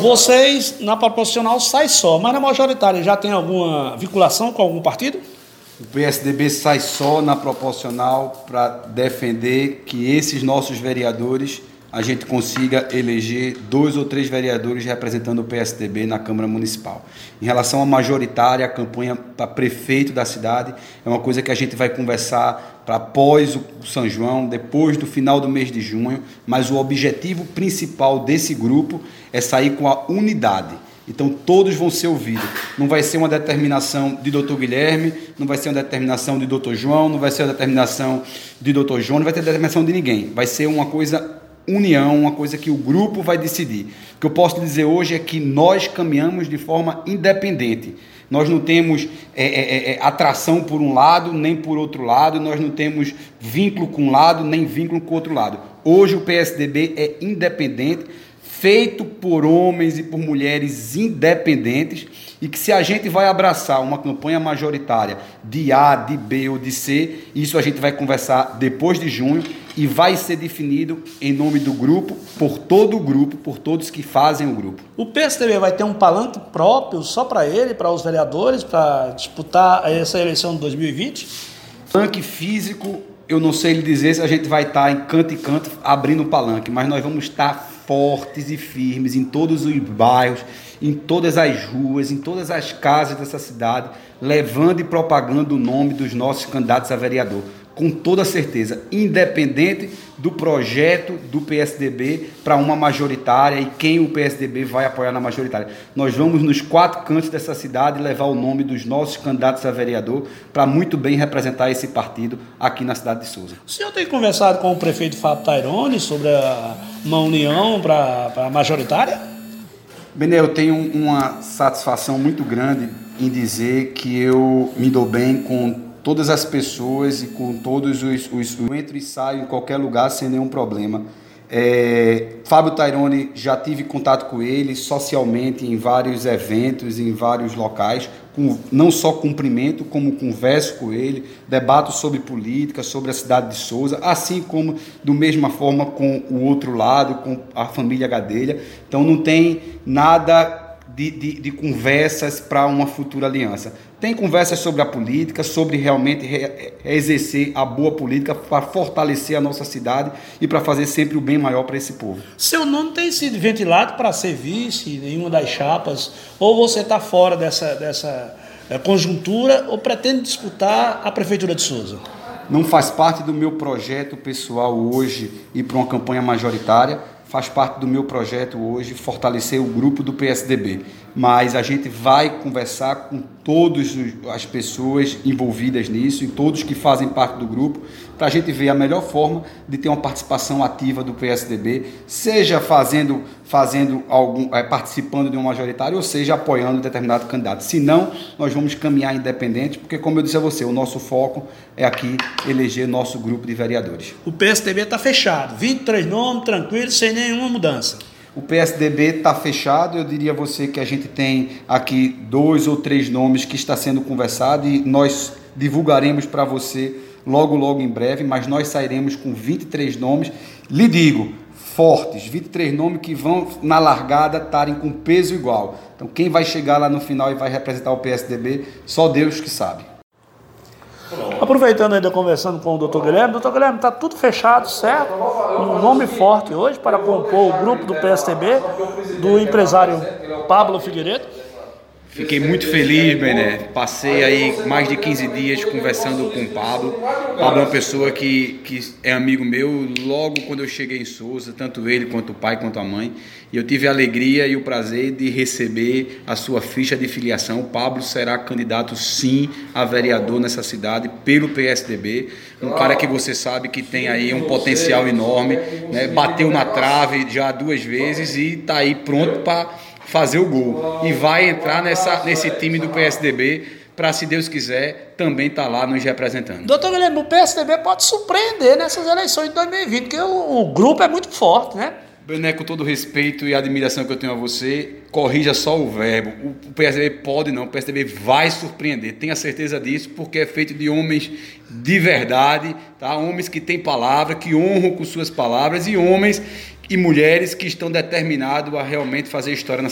Vocês, na proporcional, sai só, mas na majoritária já tem alguma vinculação com algum partido? O PSDB sai só na proporcional para defender que esses nossos vereadores a gente consiga eleger dois ou três vereadores representando o PSDB na Câmara Municipal. Em relação à majoritária, a campanha para prefeito da cidade é uma coisa que a gente vai conversar para após o São João, depois do final do mês de junho, mas o objetivo principal desse grupo é sair com a unidade. Então todos vão ser ouvidos. Não vai ser uma determinação de doutor Guilherme, não vai ser uma determinação de doutor João, não vai ser uma determinação de doutor João, não vai ter determinação de ninguém. Vai ser uma coisa união, uma coisa que o grupo vai decidir. O que eu posso dizer hoje é que nós caminhamos de forma independente. Nós não temos é, é, é, é, atração por um lado, nem por outro lado, nós não temos vínculo com um lado, nem vínculo com o outro lado. Hoje o PSDB é independente, feito por homens e por mulheres independentes e que se a gente vai abraçar uma campanha majoritária de A, de B ou de C, isso a gente vai conversar depois de junho e vai ser definido em nome do grupo, por todo o grupo, por todos que fazem o grupo. O PSDB vai ter um palanque próprio só para ele, para os vereadores, para disputar essa eleição de 2020? Palanque físico, eu não sei lhe dizer se a gente vai estar em canto e canto abrindo palanque, mas nós vamos estar fortes e firmes em todos os bairros, em todas as ruas, em todas as casas dessa cidade, levando e propagando o nome dos nossos candidatos a vereador, com toda certeza, independente do projeto do PSDB para uma majoritária e quem o PSDB vai apoiar na majoritária. Nós vamos nos quatro cantos dessa cidade levar o nome dos nossos candidatos a vereador para muito bem representar esse partido aqui na cidade de Souza. O senhor tem conversado com o prefeito Fábio Tairone sobre uma união para a majoritária? Bené, eu tenho uma satisfação muito grande em dizer que eu me dou bem com todas as pessoas e com todos os, os eu entro e saio em qualquer lugar sem nenhum problema. É, Fábio Tairone, já tive contato com ele socialmente em vários eventos, em vários locais, com, não só cumprimento, como converso com ele, debato sobre política, sobre a cidade de Souza, assim como, do mesma forma, com o outro lado, com a família Gadelha. Então, não tem nada de, de, de conversas para uma futura aliança. Tem conversas sobre a política, sobre realmente re, exercer a boa política para fortalecer a nossa cidade e para fazer sempre o bem maior para esse povo. Seu nome tem sido ventilado para ser vice em uma das chapas, ou você está fora dessa, dessa eh, conjuntura, ou pretende disputar a Prefeitura de Souza? Não faz parte do meu projeto pessoal hoje ir para uma campanha majoritária faz parte do meu projeto hoje fortalecer o grupo do PSDB. Mas a gente vai conversar com todas as pessoas envolvidas nisso e todos que fazem parte do grupo para a gente ver a melhor forma de ter uma participação ativa do PSDB, seja fazendo, fazendo algum, é, participando de um majoritário ou seja apoiando determinado candidato. Se não, nós vamos caminhar independente, porque como eu disse a você, o nosso foco é aqui eleger nosso grupo de vereadores. O PSDB está fechado, 23 nomes, tranquilo, sem nenhuma mudança. O PSDB está fechado, eu diria a você que a gente tem aqui dois ou três nomes que está sendo conversado e nós divulgaremos para você logo, logo em breve, mas nós sairemos com 23 nomes. Lhe digo, fortes, 23 nomes que vão na largada estarem com peso igual. Então, quem vai chegar lá no final e vai representar o PSDB, só Deus que sabe. Aproveitando ainda conversando com o doutor Guilherme, doutor Guilherme, está tudo fechado, certo? Um nome forte hoje para compor o grupo do PSDB, do empresário Pablo Figueiredo. Fiquei muito feliz, Bené. Passei aí mais de 15 dias conversando com o Pablo. Pablo é uma pessoa que, que é amigo meu logo quando eu cheguei em Souza, tanto ele quanto o pai quanto a mãe. E eu tive a alegria e o prazer de receber a sua ficha de filiação. O Pablo será candidato sim a vereador nessa cidade pelo PSDB. Um cara que você sabe que tem aí um potencial enorme, né? bateu na trave já duas vezes e está aí pronto para fazer o gol. E vai entrar nessa, nesse time do PSDB para, se Deus quiser, também estar tá lá nos representando. Doutor Guilherme, o PSDB pode surpreender nessas eleições de 2020, porque o, o grupo é muito forte, né? Bené, com todo o respeito e admiração que eu tenho a você, corrija só o verbo. O PSDB pode não, o PSDB vai surpreender. Tenha certeza disso, porque é feito de homens de verdade, tá? homens que têm palavra, que honram com suas palavras e homens e mulheres que estão determinados a realmente fazer história nessa